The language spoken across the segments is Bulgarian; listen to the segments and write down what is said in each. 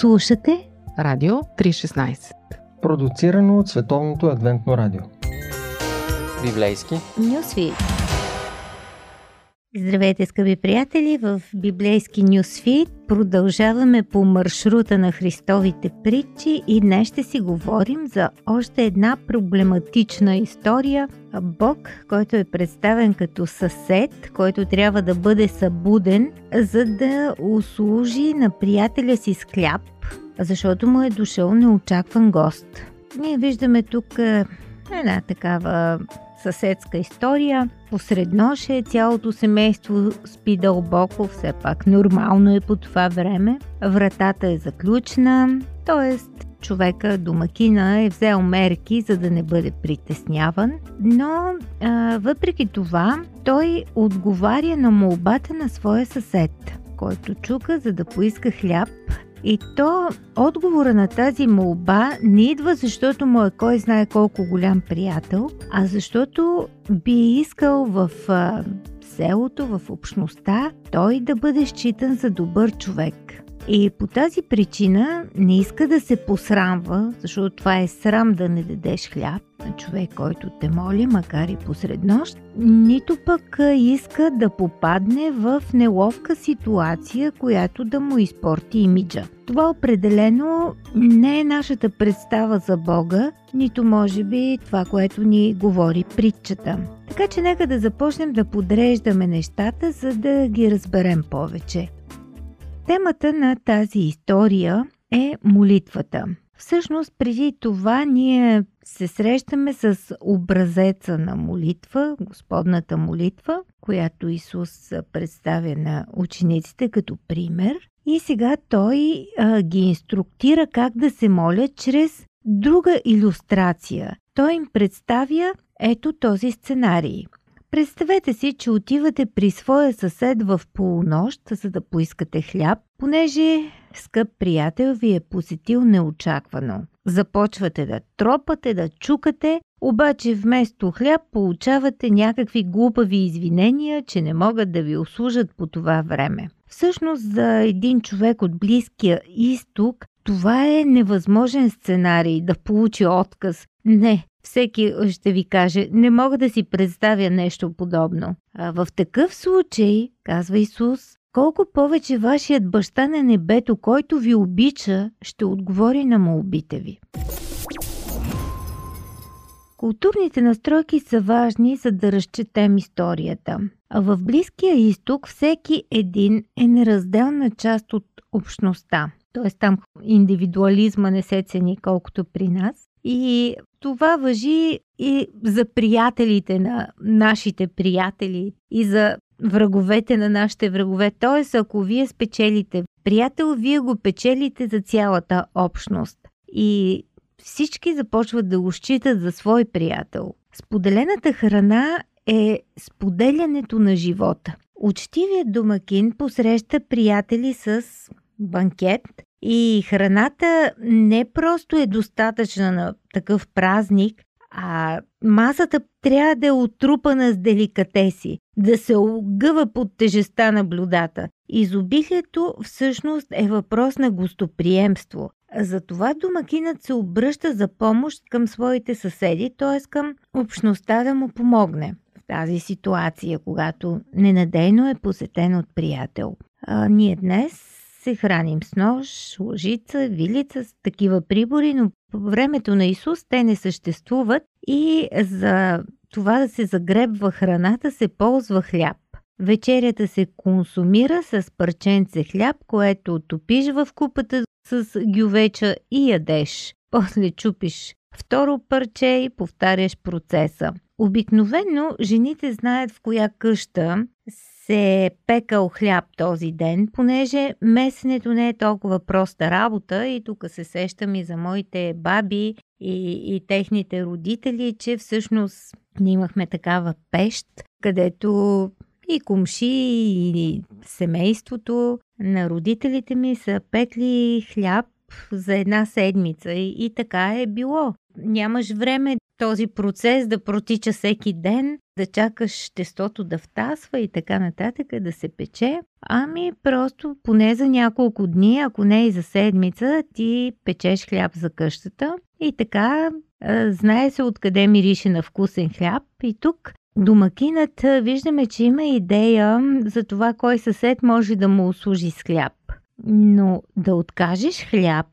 Слушате Радио 316 Продуцирано от Световното адвентно радио. Библейски. Нюсвит Здравейте, скъпи приятели! В библейски Нюсфит продължаваме по маршрута на Христовите притчи и днес ще си говорим за още една проблематична история. Бог, който е представен като съсед, който трябва да бъде събуден, за да услужи на приятеля си с хляб, защото му е дошъл неочакван гост. Ние виждаме тук една такава съседска история. Посред нощ е цялото семейство спи дълбоко, все пак нормално е по това време. Вратата е заключена, т.е. човека, домакина е взел мерки, за да не бъде притесняван, но а, въпреки това той отговаря на молбата на своя съсед, който чука за да поиска хляб и то отговора на тази молба не идва защото му е кой знае колко голям приятел, а защото би искал в а, селото, в общността, той да бъде считан за добър човек. И по тази причина не иска да се посрамва, защото това е срам да не дадеш хляб на човек, който те моли, макар и посред нощ, нито пък иска да попадне в неловка ситуация, която да му изпорти имиджа. Това определено не е нашата представа за Бога, нито може би това, което ни говори притчата. Така че нека да започнем да подреждаме нещата, за да ги разберем повече. Темата на тази история е молитвата. Всъщност, преди това ние се срещаме с образеца на молитва, Господната молитва, която Исус представя на учениците като пример. И сега той а, ги инструктира как да се молят чрез друга иллюстрация. Той им представя ето този сценарий. Представете си, че отивате при своя съсед в полунощ, за да поискате хляб, понеже скъп приятел ви е посетил неочаквано. Започвате да тропате, да чукате, обаче вместо хляб получавате някакви глупави извинения, че не могат да ви услужат по това време. Всъщност за един човек от Близкия изток това е невъзможен сценарий да получи отказ. Не, всеки ще ви каже, не мога да си представя нещо подобно. А в такъв случай, казва Исус, колко повече вашият баща на небето, който ви обича, ще отговори на молбите ви. Културните настройки са важни, за да разчетем историята. А в Близкия изток всеки един е неразделна част от общността. Т.е. там индивидуализма не се цени колкото при нас. И това въжи и за приятелите на нашите приятели, и за враговете на нашите врагове. Тоест, ако вие спечелите приятел, вие го печелите за цялата общност. И всички започват да го считат за свой приятел. Споделената храна е споделянето на живота. Учтивият домакин посреща приятели с банкет и храната не просто е достатъчна на такъв празник, а масата трябва да е отрупана с деликатеси, да се огъва под тежеста на блюдата. Изобилието всъщност е въпрос на гостоприемство. Затова домакинът се обръща за помощ към своите съседи, т.е. към общността да му помогне в тази ситуация, когато ненадейно е посетен от приятел. А, ние днес се храним с нож, лъжица, вилица, с такива прибори, но по времето на Исус те не съществуват и за това да се загребва храната се ползва хляб. Вечерята се консумира с парченце хляб, което топиш в купата с гювеча и ядеш. После чупиш второ парче и повтаряш процеса. Обикновено жените знаят в коя къща се е пекал хляб този ден, понеже месенето не е толкова проста работа и тук се сещам и за моите баби и, и техните родители, че всъщност имахме такава пещ, където и комши, и семейството на родителите ми са пекли хляб за една седмица и, и така е било. Нямаш време този процес да протича всеки ден, да чакаш тестото да втасва и така нататък, да се пече. Ами просто поне за няколко дни, ако не и за седмица, ти печеш хляб за къщата и така знае се откъде мирише на вкусен хляб. И тук домакинът виждаме, че има идея за това кой съсед може да му услужи с хляб. Но да откажеш хляб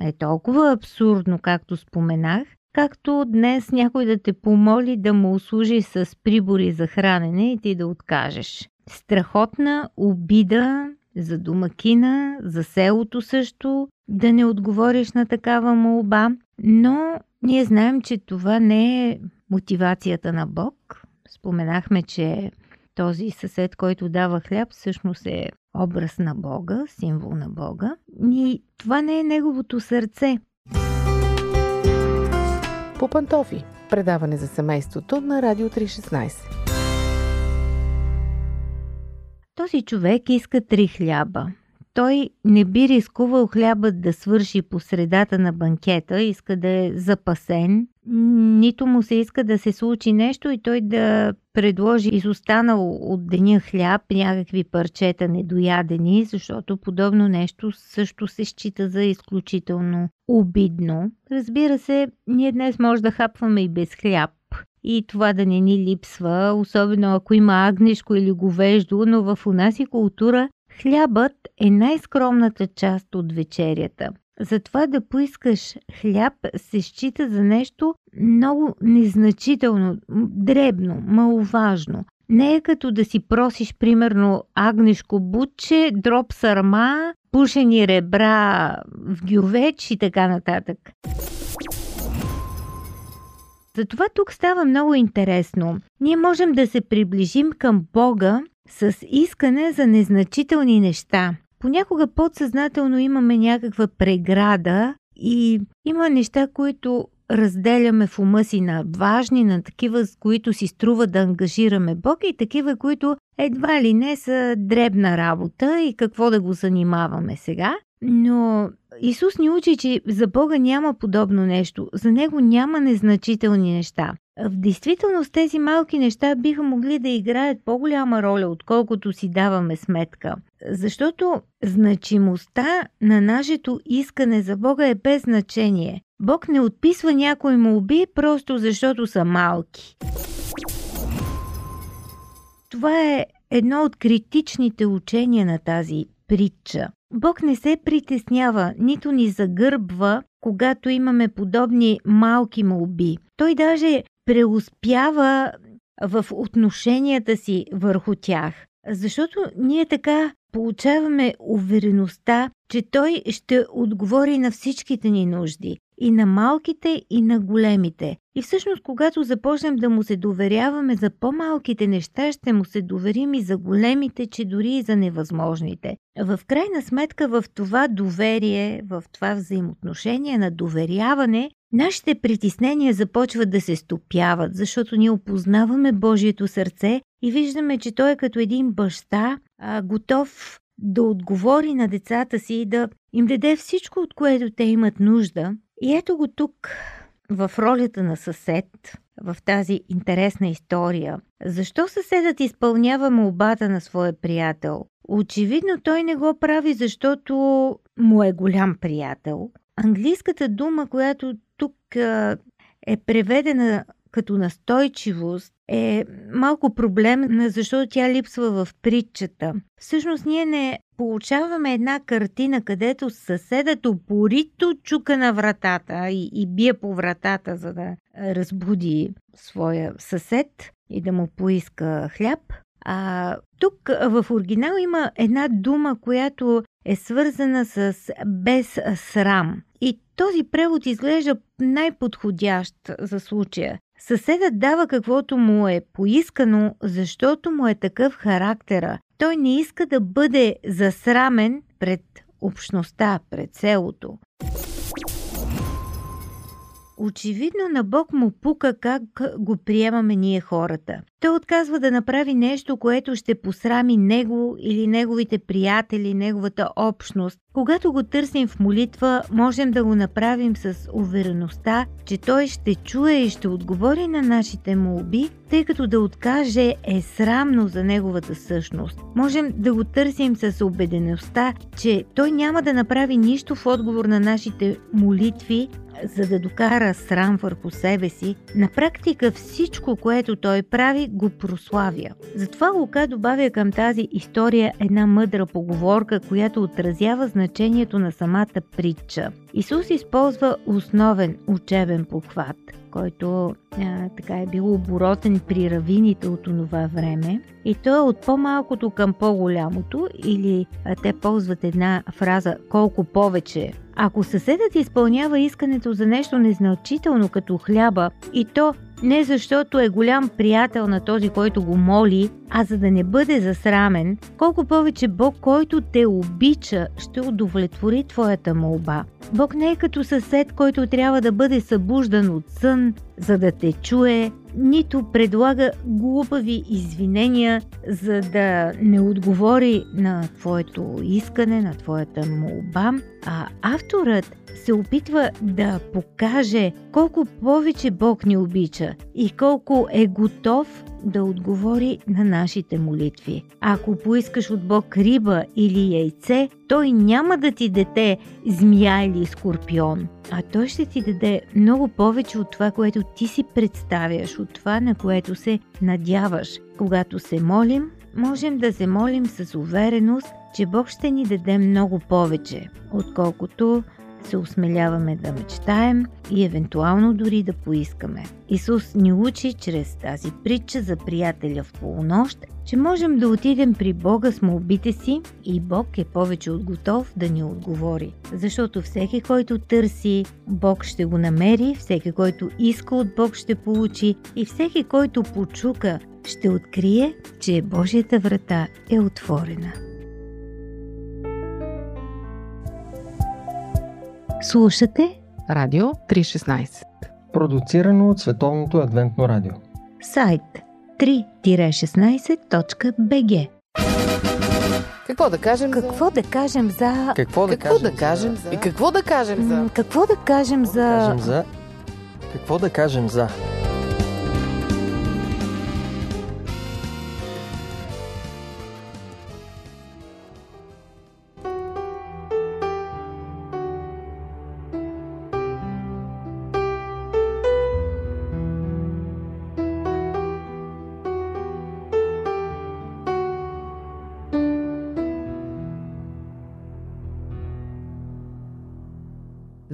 е толкова абсурдно, както споменах, както днес някой да те помоли да му услужи с прибори за хранене и ти да откажеш. Страхотна обида за домакина, за селото също, да не отговориш на такава молба, но ние знаем, че това не е мотивацията на Бог. Споменахме, че този съсед, който дава хляб, всъщност е образ на Бога, символ на Бога. И това не е неговото сърце. По пантофи. Предаване за семейството на Радио 316. Този човек иска три хляба. Той не би рискувал хлябът да свърши по средата на банкета, иска да е запасен, нито му се иска да се случи нещо и той да предложи изостанал от деня хляб, някакви парчета недоядени, защото подобно нещо също се счита за изключително обидно. Разбира се, ние днес може да хапваме и без хляб, и това да не ни липсва, особено ако има агнешко или говеждо, но в унаси култура хлябът е най-скромната част от вечерята. Затова да поискаш хляб се счита за нещо много незначително, дребно, маловажно. Не е като да си просиш, примерно, агнешко бутче, дроп сарма, пушени ребра в гювеч и така нататък. Затова тук става много интересно. Ние можем да се приближим към Бога с искане за незначителни неща. Понякога подсъзнателно имаме някаква преграда и има неща, които разделяме в ума си на важни, на такива, с които си струва да ангажираме Бог и такива, които едва ли не са дребна работа и какво да го занимаваме сега. Но Исус ни учи, че за Бога няма подобно нещо. За Него няма незначителни неща. В действителност тези малки неща биха могли да играят по-голяма роля, отколкото си даваме сметка. Защото значимостта на нашето искане за Бога е без значение. Бог не отписва някои молби просто защото са малки. Това е едно от критичните учения на тази притча. Бог не се притеснява, нито ни загърбва, когато имаме подобни малки молби. Той даже преуспява в отношенията си върху тях. Защото ние така получаваме увереността, че Той ще отговори на всичките ни нужди. И на малките, и на големите. И всъщност, когато започнем да му се доверяваме за по-малките неща, ще му се доверим и за големите, че дори и за невъзможните. В крайна сметка, в това доверие, в това взаимоотношение на доверяване, нашите притеснения започват да се стопяват, защото ние опознаваме Божието сърце и виждаме, че Той е като един баща, а, готов да отговори на децата си и да им даде всичко, от което те имат нужда. И ето го тук, в ролята на съсед, в тази интересна история. Защо съседът изпълнява молбата на своя приятел? Очевидно той не го прави, защото му е голям приятел. Английската дума, която тук е преведена като настойчивост е малко проблемна, защото тя липсва в притчата. Всъщност ние не получаваме една картина, където съседът упорито чука на вратата и, и бие по вратата, за да разбуди своя съсед и да му поиска хляб. А тук в оригинал има една дума, която е свързана с без срам. И този превод изглежда най-подходящ за случая. Съседът дава каквото му е поискано, защото му е такъв характера. Той не иска да бъде засрамен пред общността, пред селото. Очевидно на Бог му пука как го приемаме ние хората. Той отказва да направи нещо, което ще посрами него или неговите приятели, неговата общност. Когато го търсим в молитва, можем да го направим с увереността, че той ще чуе и ще отговори на нашите молби, тъй като да откаже е срамно за неговата същност. Можем да го търсим с убедеността, че той няма да направи нищо в отговор на нашите молитви, за да докара срам върху себе си, на практика всичко, което той прави, го прославя. Затова Лука добавя към тази история една мъдра поговорка, която отразява значението на самата притча. Исус използва основен учебен похват, който а, така е бил оборотен при равините от онова време. И то е от по-малкото към по-голямото, или а, те ползват една фраза колко повече ако съседът изпълнява искането за нещо незначително като хляба и то не защото е голям приятел на този, който го моли, а за да не бъде засрамен, колко повече Бог, който те обича, ще удовлетвори твоята молба. Бог не е като съсед, който трябва да бъде събуждан от сън, за да те чуе, нито предлага глупави извинения, за да не отговори на твоето искане, на твоята молба, а авторът се опитва да покаже колко повече Бог ни обича и колко е готов да отговори на нашите молитви. Ако поискаш от Бог риба или яйце, той няма да ти даде змия или скорпион, а той ще ти даде много повече от това, което ти си представяш, от това, на което се надяваш. Когато се молим, можем да се молим с увереност, че Бог ще ни даде много повече, отколкото се осмеляваме да мечтаем и евентуално дори да поискаме. Исус ни учи чрез тази притча за приятеля в полунощ, че можем да отидем при Бога с молбите си и Бог е повече от готов да ни отговори. Защото всеки, който търси, Бог ще го намери, всеки, който иска от Бог ще получи и всеки, който почука, ще открие, че Божията врата е отворена. Слушате Радио 316. Продуцирано от Световното адвентно радио. сайт 3-16.bg Какво да кажем Какво да кажем за... Какво за... да Какво кажем да кажем за... за... И какво да кажем за... Какво да кажем Какво да кажем за... за... Какво да кажем за...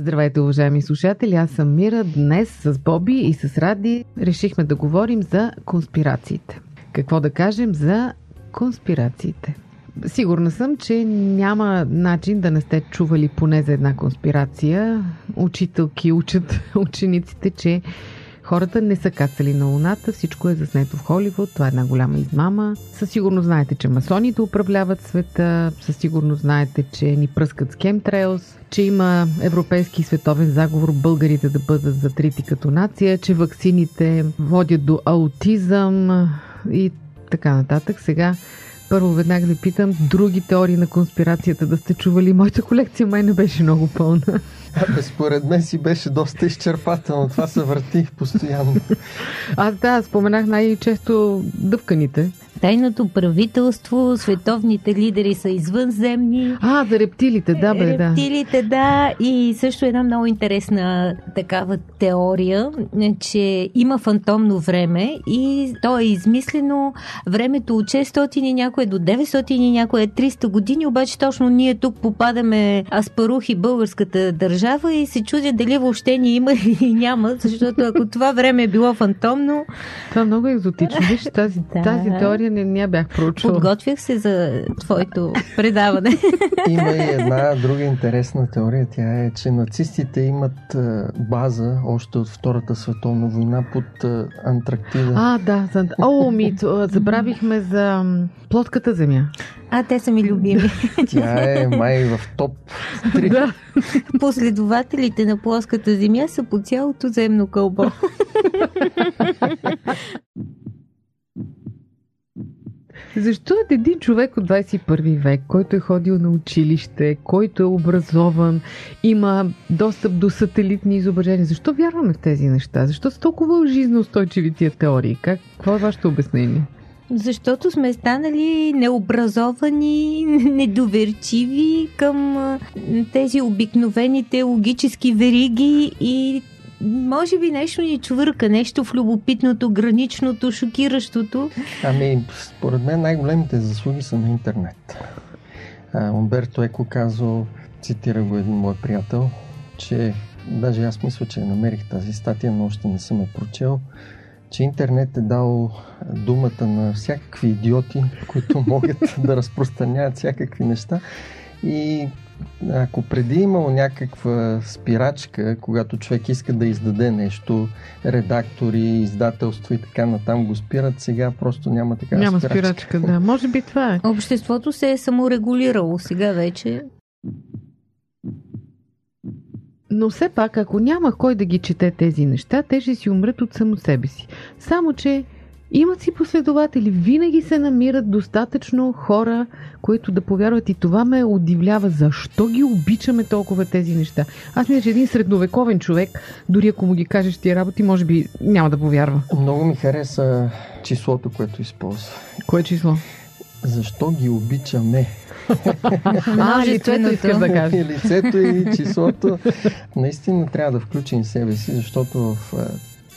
Здравейте, уважаеми слушатели! Аз съм Мира. Днес с Боби и с Ради решихме да говорим за конспирациите. Какво да кажем за конспирациите? Сигурна съм, че няма начин да не сте чували поне за една конспирация. Учителки учат учениците, че хората не са кацали на Луната, всичко е заснето в Холивуд, това е една голяма измама. Със сигурност знаете, че масоните управляват света, със сигурност знаете, че ни пръскат с кемтрейлс, че има европейски световен заговор българите да бъдат затрити като нация, че ваксините водят до аутизъм и така нататък. Сега първо веднага ви питам, други теории на конспирацията да сте чували. Моята колекция май не беше много пълна. Абе, според мен си беше доста изчерпателно. Това се върти постоянно. Аз да, споменах най-често дъвканите. Тайното правителство, световните лидери са извънземни. А, за рептилите, да бе, да. Рептилите, да. И също една много интересна такава теория, че има фантомно време и то е измислено времето от 600 и някое до 900 и някое 300 години, обаче точно ние тук попадаме аспарухи българската държава и се чудя дали въобще ни има или няма, защото ако това време е било фантомно, Това е много екзотично. Виж, тази, Да. тази теория не, не я бях проучила. подготвях се за твоето предаване. Има и една друга интересна теория. Тя е, че нацистите имат а, база още от Втората световна война под а, Антарктида. А, да. За... О, ми, т- забравихме за м, плоската земя. А, те са ми любими. Тя е май в топ 3. Да. Последователите на плоската земя са по цялото земно кълбо. Защо един човек от 21 век, който е ходил на училище, който е образован, има достъп до сателитни изображения, защо вярваме в тези неща? Защо са толкова жизнеустойчиви тия теории? Как, какво е вашето обяснение? Защото сме станали необразовани, недоверчиви към тези обикновените логически вериги и може би нещо ни чувърка, нещо в любопитното, граничното, шокиращото. Ами, според мен най-големите заслуги са на интернет. А, Умберто Еко казал, цитира го един мой приятел, че даже аз мисля, че намерих тази статия, но още не съм я прочел, че интернет е дал думата на всякакви идиоти, които могат да разпространяват всякакви неща и ако преди имало някаква спирачка, когато човек иска да издаде нещо, редактори, издателство и така натам го спират, сега просто няма такава няма спирачка. Няма спирачка, да. Може би това е. Обществото се е саморегулирало сега вече. Но все пак, ако няма кой да ги чете тези неща, те ще си умрат от само себе си. Само, че имат си последователи. Винаги се намират достатъчно хора, които да повярват и това ме удивлява. Защо ги обичаме толкова тези неща? Аз мисля, че един средновековен човек, дори ако му ги кажеш тия работи, може би няма да повярва. Много ми хареса числото, което използва. Кое число? Защо ги обичаме? а, лицето искаш да кажа. И лицето и числото. Наистина трябва да включим себе си, защото в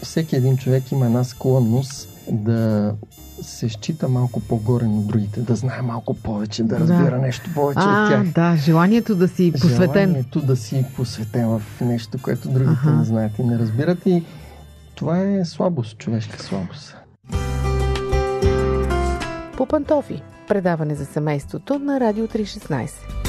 всеки един човек има една склонност да се счита малко по-горе на другите, да знае малко повече, да разбира да. нещо повече а, от тях. Да, желанието да си посветен. Желанието да си посветен в нещо, което другите ага. не знаят и не разбират. И това е слабост, човешка слабост. По пантофи. Предаване за семейството на Радио 316.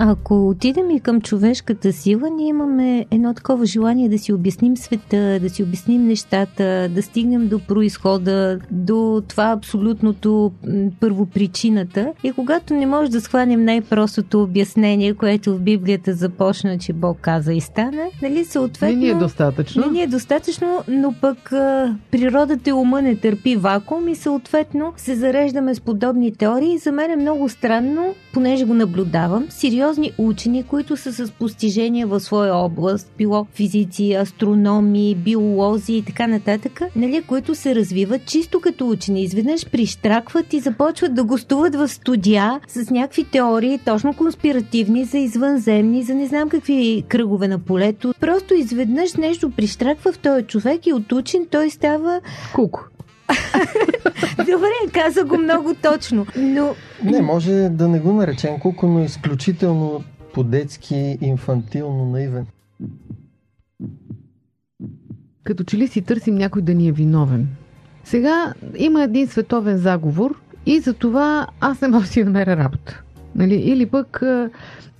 Ако отидем и към човешката сила, ние имаме едно такова желание да си обясним света, да си обясним нещата, да стигнем до происхода, до това абсолютното първопричината. И когато не може да схванем най-простото обяснение, което в Библията започна, че Бог каза и стана, нали, съответно... Не ни е достатъчно. Не ни е достатъчно, но пък а, природата и ума не търпи вакуум и съответно се зареждаме с подобни теории. За мен е много странно, понеже го наблюдавам, сериозно сериозни учени, които са с постижения в своя област, било физици, астрономи, биолози и така нататък, нали, които се развиват чисто като учени. Изведнъж прищракват и започват да гостуват в студия с някакви теории, точно конспиративни, за извънземни, за не знам какви кръгове на полето. Просто изведнъж нещо прищраква в този човек и от учен той става... Куко. Добре, каза го много точно, но... Не, може да не го наречем куко, но изключително по-детски, инфантилно наивен. Като че ли си търсим някой да ни е виновен. Сега има един световен заговор и за това аз не мога да си намеря работа. Нали? Или пък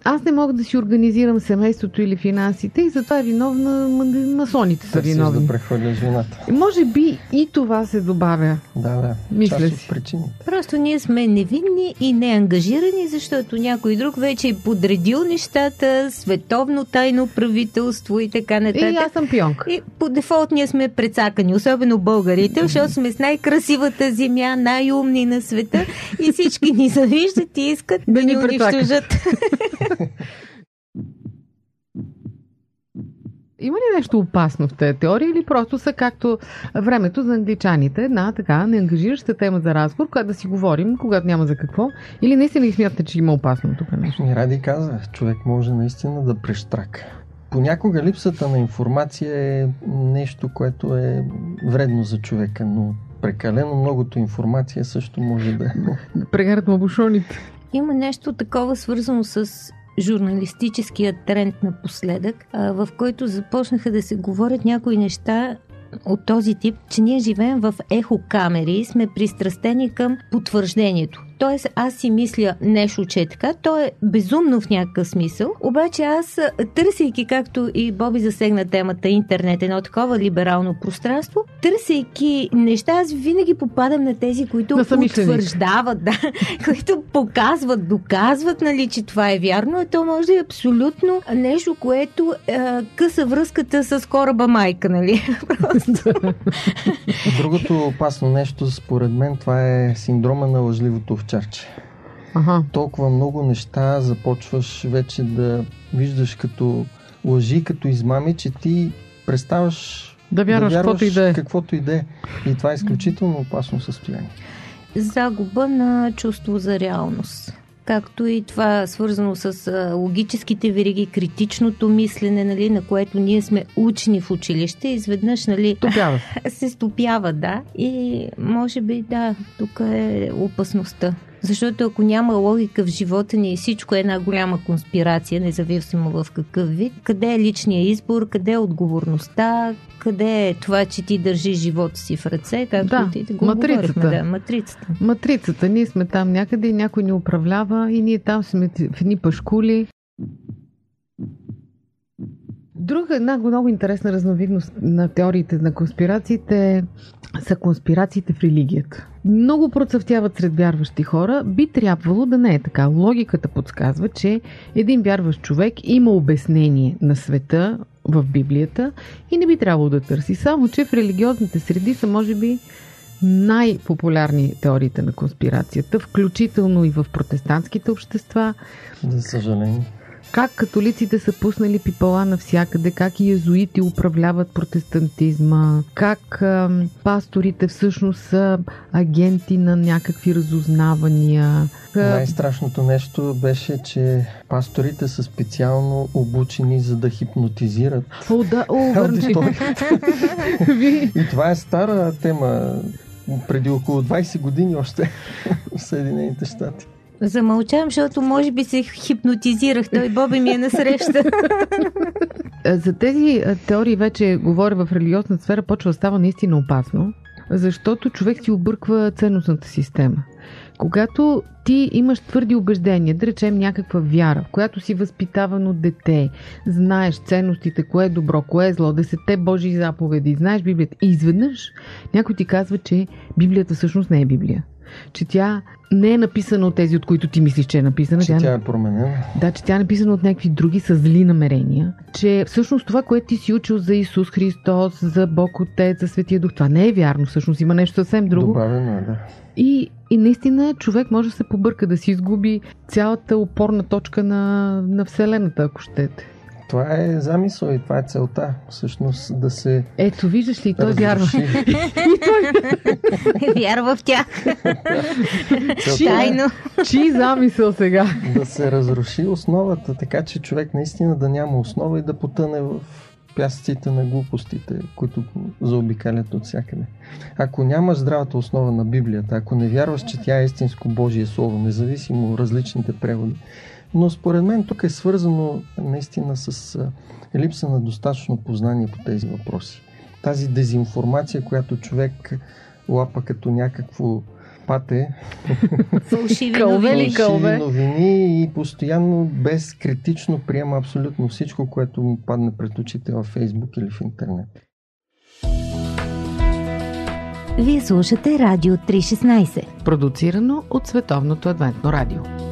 аз не мога да си организирам семейството или финансите и затова е виновна масоните са виновни. да прехвърляш вината. Може би и това се добавя. Да, да. Мисля си. причините. Просто ние сме невинни и неангажирани, защото някой друг вече е подредил нещата, световно тайно правителство и така нататък. И аз съм пионка. И по дефолт ние сме прецакани, особено българите, защото сме с най-красивата земя, най-умни на света и всички ни завиждат и искат да, да ни унищожат. Има ли нещо опасно в тези теории или просто са както времето за англичаните, една така неангажираща тема за разговор, когато да си говорим, когато няма за какво? Или наистина ги смятате, че има опасно тук нещо? И Ради каза, човек може наистина да прещрака. Понякога липсата на информация е нещо, което е вредно за човека, но прекалено многото информация също може да... Прегарат му бушоните. Има нещо такова свързано с журналистическия тренд напоследък, в който започнаха да се говорят някои неща, от този тип, че ние живеем в ехокамери и сме пристрастени към потвърждението. Тоест, аз си мисля нещо, че е така. То е безумно в някакъв смисъл. Обаче аз, търсейки, както и Боби засегна темата интернет, едно такова либерално пространство, търсейки неща, аз винаги попадам на тези, които да утвърждават, да, които показват, доказват, нали, че това е вярно. А то може да е абсолютно нещо, което е, къса връзката с кораба майка, нали? възраст. Другото опасно нещо, според мен, това е синдрома на лъжливото овчарче. Ага. Толкова много неща започваш вече да виждаш като лъжи, като измами, че ти преставаш Да вярваш, каквото и да е. каквото и да е. И това е изключително опасно състояние. Загуба на чувство за реалност. Както и това свързано с логическите вериги, критичното мислене, нали, на което ние сме учени в училище, изведнъж нали, се стопява, да. И може би, да, тук е опасността. Защото ако няма логика в живота ни всичко е една голяма конспирация, независимо в какъв вид, къде е личния избор, къде е отговорността, къде е това, че ти държиш живота си в ръце, както Да, ти го матрицата. Да, матрицата. Матрицата, ние сме там някъде и някой ни управлява и ние там сме в едни пашкули. Друга една много интересна разновидност на теориите на конспирациите са конспирациите в религията. Много процъфтяват сред вярващи хора. Би трябвало да не е така. Логиката подсказва, че един вярващ човек има обяснение на света в Библията и не би трябвало да търси. Само, че в религиозните среди са, може би, най-популярни теориите на конспирацията, включително и в протестантските общества. За съжаление. Как католиците са пуснали пипала навсякъде, как и езуити управляват протестантизма, как ам, пасторите всъщност са агенти на някакви разузнавания. Най-страшното нещо беше, че пасторите са специално обучени за да хипнотизират О, да, о, И това е стара тема. Преди около 20 години още в Съединените щати. Замълчавам, защото може би се хипнотизирах. Той Боби ми е насреща. А, За тези а, теории вече говоря в религиозна сфера, почва да става наистина опасно, защото човек си обърква ценностната система. Когато ти имаш твърди убеждения, да речем някаква вяра, в която си възпитаван от дете, знаеш ценностите, кое е добро, кое е зло, десетте Божии заповеди, знаеш Библията и изведнъж някой ти казва, че Библията всъщност не е Библия. Че тя не е написана от тези, от които ти мислиш, че е написана. Че Тя тя е променена. да, че тя е написана от някакви други с зли намерения. Че всъщност това, което ти си учил за Исус Христос, за Бог Отец, за Светия Дух, това не е вярно. Всъщност има нещо съвсем друго. Добавено е, да. И, и наистина човек може да се побърка, да си изгуби цялата опорна точка на, на Вселената, ако щете. Това е замисъл и това е целта. Всъщност да се Ето, виждаш ли, той вярва. Вярва в тях. Целта е Тайно. Чи замисъл сега? да се разруши основата, така че човек наистина да няма основа и да потъне в пясъците на глупостите, които заобикалят от всякъде. Ако нямаш здравата основа на Библията, ако не вярваш, че тя е истинско Божие Слово, независимо от различните преводи, но според мен тук е свързано наистина с липса на достатъчно познание по тези въпроси. Тази дезинформация, която човек лапа като някакво пате, Фалшиви новини. фалшиви новини и постоянно безкритично приема абсолютно всичко, което му падне пред очите във Фейсбук или в интернет. Вие слушате Радио 316. Продуцирано от Световното адвентно радио.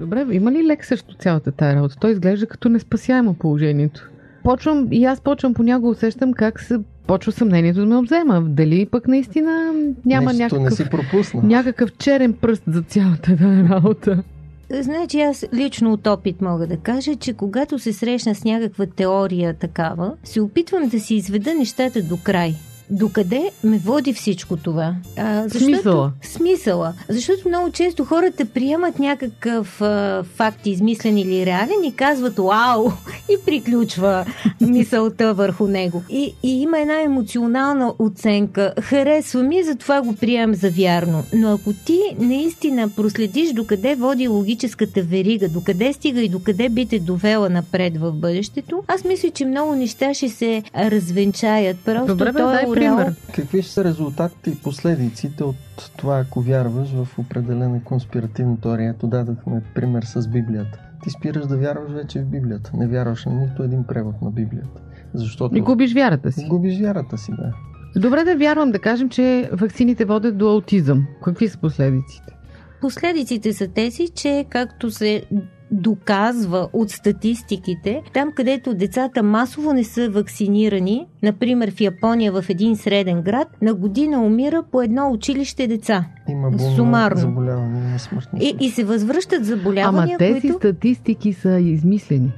Добре, има ли лек срещу цялата тая работа? Той изглежда като неспасяемо положението. Почвам, и аз почвам понякога усещам как се почва съмнението да ме обзема. Дали пък наистина няма Нещо не някакъв, си пропуснал. някакъв черен пръст за цялата тая работа. Значи аз лично от опит мога да кажа, че когато се срещна с някаква теория такава, се опитвам да си изведа нещата до край. Докъде ме води всичко това? А, защото, Смисъла. Смисъла. Защото много често хората приемат някакъв а, факт, измислен или реален и казват вау и приключва мисълта върху него. И, и има една емоционална оценка. Харесва ми, затова го приемам за вярно. Но ако ти наистина проследиш докъде води логическата верига, докъде стига и докъде би те довела напред в бъдещето, аз мисля, че много неща ще се развенчаят. Просто Добре, бе, той дай ореол- пример. Какви ще са резултатите и последиците от това, ако вярваш в определена конспиративна теория? Ето дадахме пример с Библията. Ти спираш да вярваш вече в Библията. Не вярваш на нито един превод на Библията. Защото И губиш вярата си. губиш вярата си, да. Добре да вярвам да кажем, че ваксините водят до аутизъм. Какви са последиците? Последиците са тези, че както се доказва от статистиките, там където децата масово не са вакцинирани, например в Япония в един среден град, на година умира по едно училище деца. Има Сумарно. заболяване на смъртност. И, и се възвръщат заболявания, Ама тези които... статистики са измислени.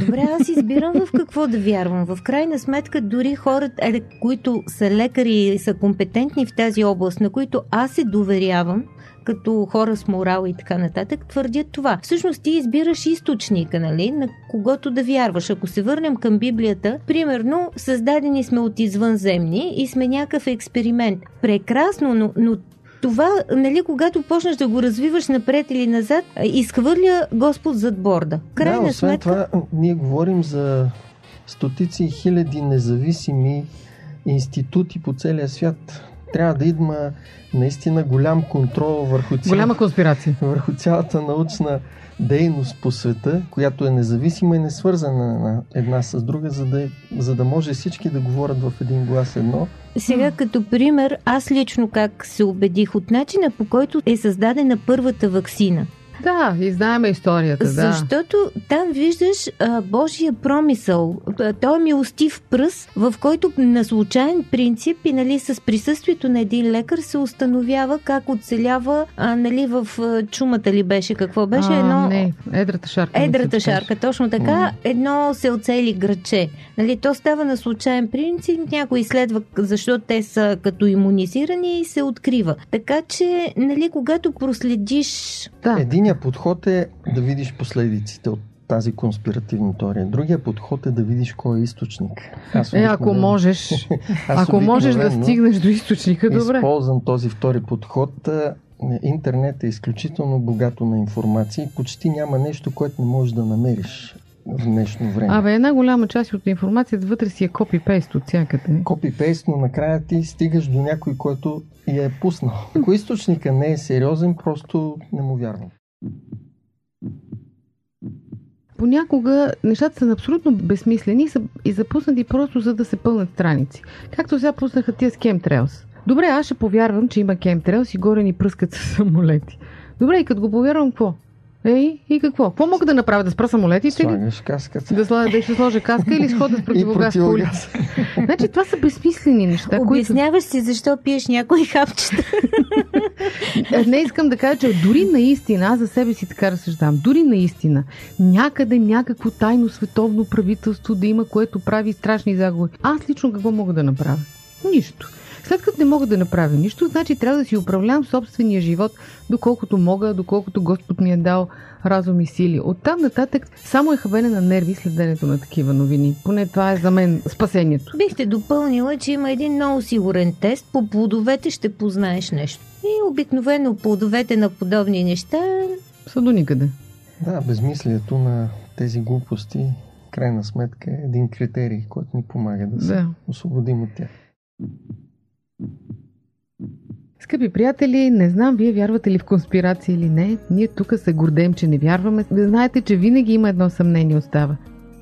Добре, аз избирам в какво да вярвам. В крайна сметка, дори хората, е, които са лекари и са компетентни в тази област, на които аз се доверявам, като хора с морал и така нататък, твърдят това. Всъщност ти избираш източника, нали, на когото да вярваш. Ако се върнем към Библията, примерно, създадени сме от извънземни и сме някакъв експеримент. Прекрасно, но, но това, нали, когато почнеш да го развиваш напред или назад, изхвърля Господ зад борда. Крайна да, освен сметка, това, ние говорим за стотици и хиляди независими институти по целия свят. Трябва да има наистина голям контрол върху, цял... Голяма конспирация. върху цялата научна дейност по света, която е независима и не свързана на една с друга, за да, за да може всички да говорят в един глас едно. Сега като пример, аз лично как се убедих от начина по който е създадена първата вакцина. Да, и знаеме историята, да. Защото там виждаш а, Божия промисъл. Той е милостив пръст, в който на случайен принцип и нали, с присъствието на един лекар се установява как оцелява а, нали, в чумата ли беше, какво беше а, едно... Не, едрата шарка. Едрата шарка, точно така. Едно се оцели граче. Нали, то става на случайен принцип, някой изследва защо те са като иммунизирани и се открива. Така че, нали, когато проследиш Да. Единият подход е да видиш последиците от тази конспиративна теория. Другия подход е да видиш кой е източник. Аз Е, ако можеш, ако можеш да стигнеш до източника, добре. Използвам този втори подход. Интернет е изключително богато на информация и почти няма нещо, което не можеш да намериш в днешно време. Абе, една голяма част от информацията вътре си е копи-пейст от всякъде. Копи-пейст, но накрая ти стигаш до някой, който я е пуснал. Ако източника не е сериозен, просто не му вярвам. Понякога нещата са абсолютно безсмислени и са и запуснати просто за да се пълнат страници. Както сега пуснаха тия с Chemtrails. Добре, аз ще повярвам, че има Chemtrails и горе ни пръскат с самолети. Добре, и като го повярвам, какво? Ей, и какво? Какво мога да направя? Да спра самолетите ли? Слагаш каската. Да, сложа, да ще сложа каска или ще хода с И противогаз по улица? Значи това са безсмислени неща, които... Обясняваш си защо пиеш някои хапчета. Не искам да кажа, че дори наистина, аз за себе си така разсъждавам, дори наистина, някъде някакво тайно световно правителство да има, което прави страшни загуби. Аз лично какво мога да направя? Нищо. След като не мога да направя нищо, значи трябва да си управлявам собствения живот, доколкото мога, доколкото Господ ми е дал разум и сили. Оттам нататък само е хабене на нерви следенето на такива новини. Поне това е за мен спасението. Бихте допълнила, че има един много сигурен тест. По плодовете ще познаеш нещо. И обикновено плодовете на подобни неща Са до никъде. Да, безмислието на тези глупости, крайна сметка, е един критерий, който ни помага да се Да. освободим от тях. Скъпи приятели, не знам вие вярвате ли в конспирация или не. Ние тук се гордеем, че не вярваме. Знаете, че винаги има едно съмнение остава.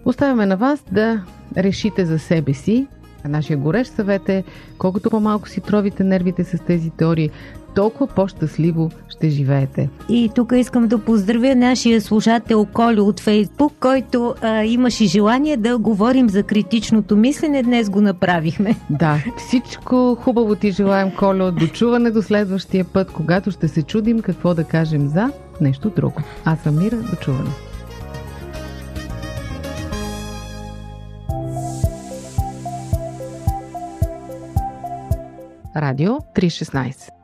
Оставяме на вас да решите за себе си. А нашия горещ съвет е, колкото по-малко си тровите нервите с тези теории, толкова по-щастливо ще живеете. И тук искам да поздравя нашия слушател Колю от Фейсбук, който а, имаше желание да говорим за критичното мислене. Днес го направихме. Да, всичко хубаво ти желаем, Колю. Дочуване до следващия път, когато ще се чудим какво да кажем за нещо друго. Аз съм Мира, дочуване. Радио 316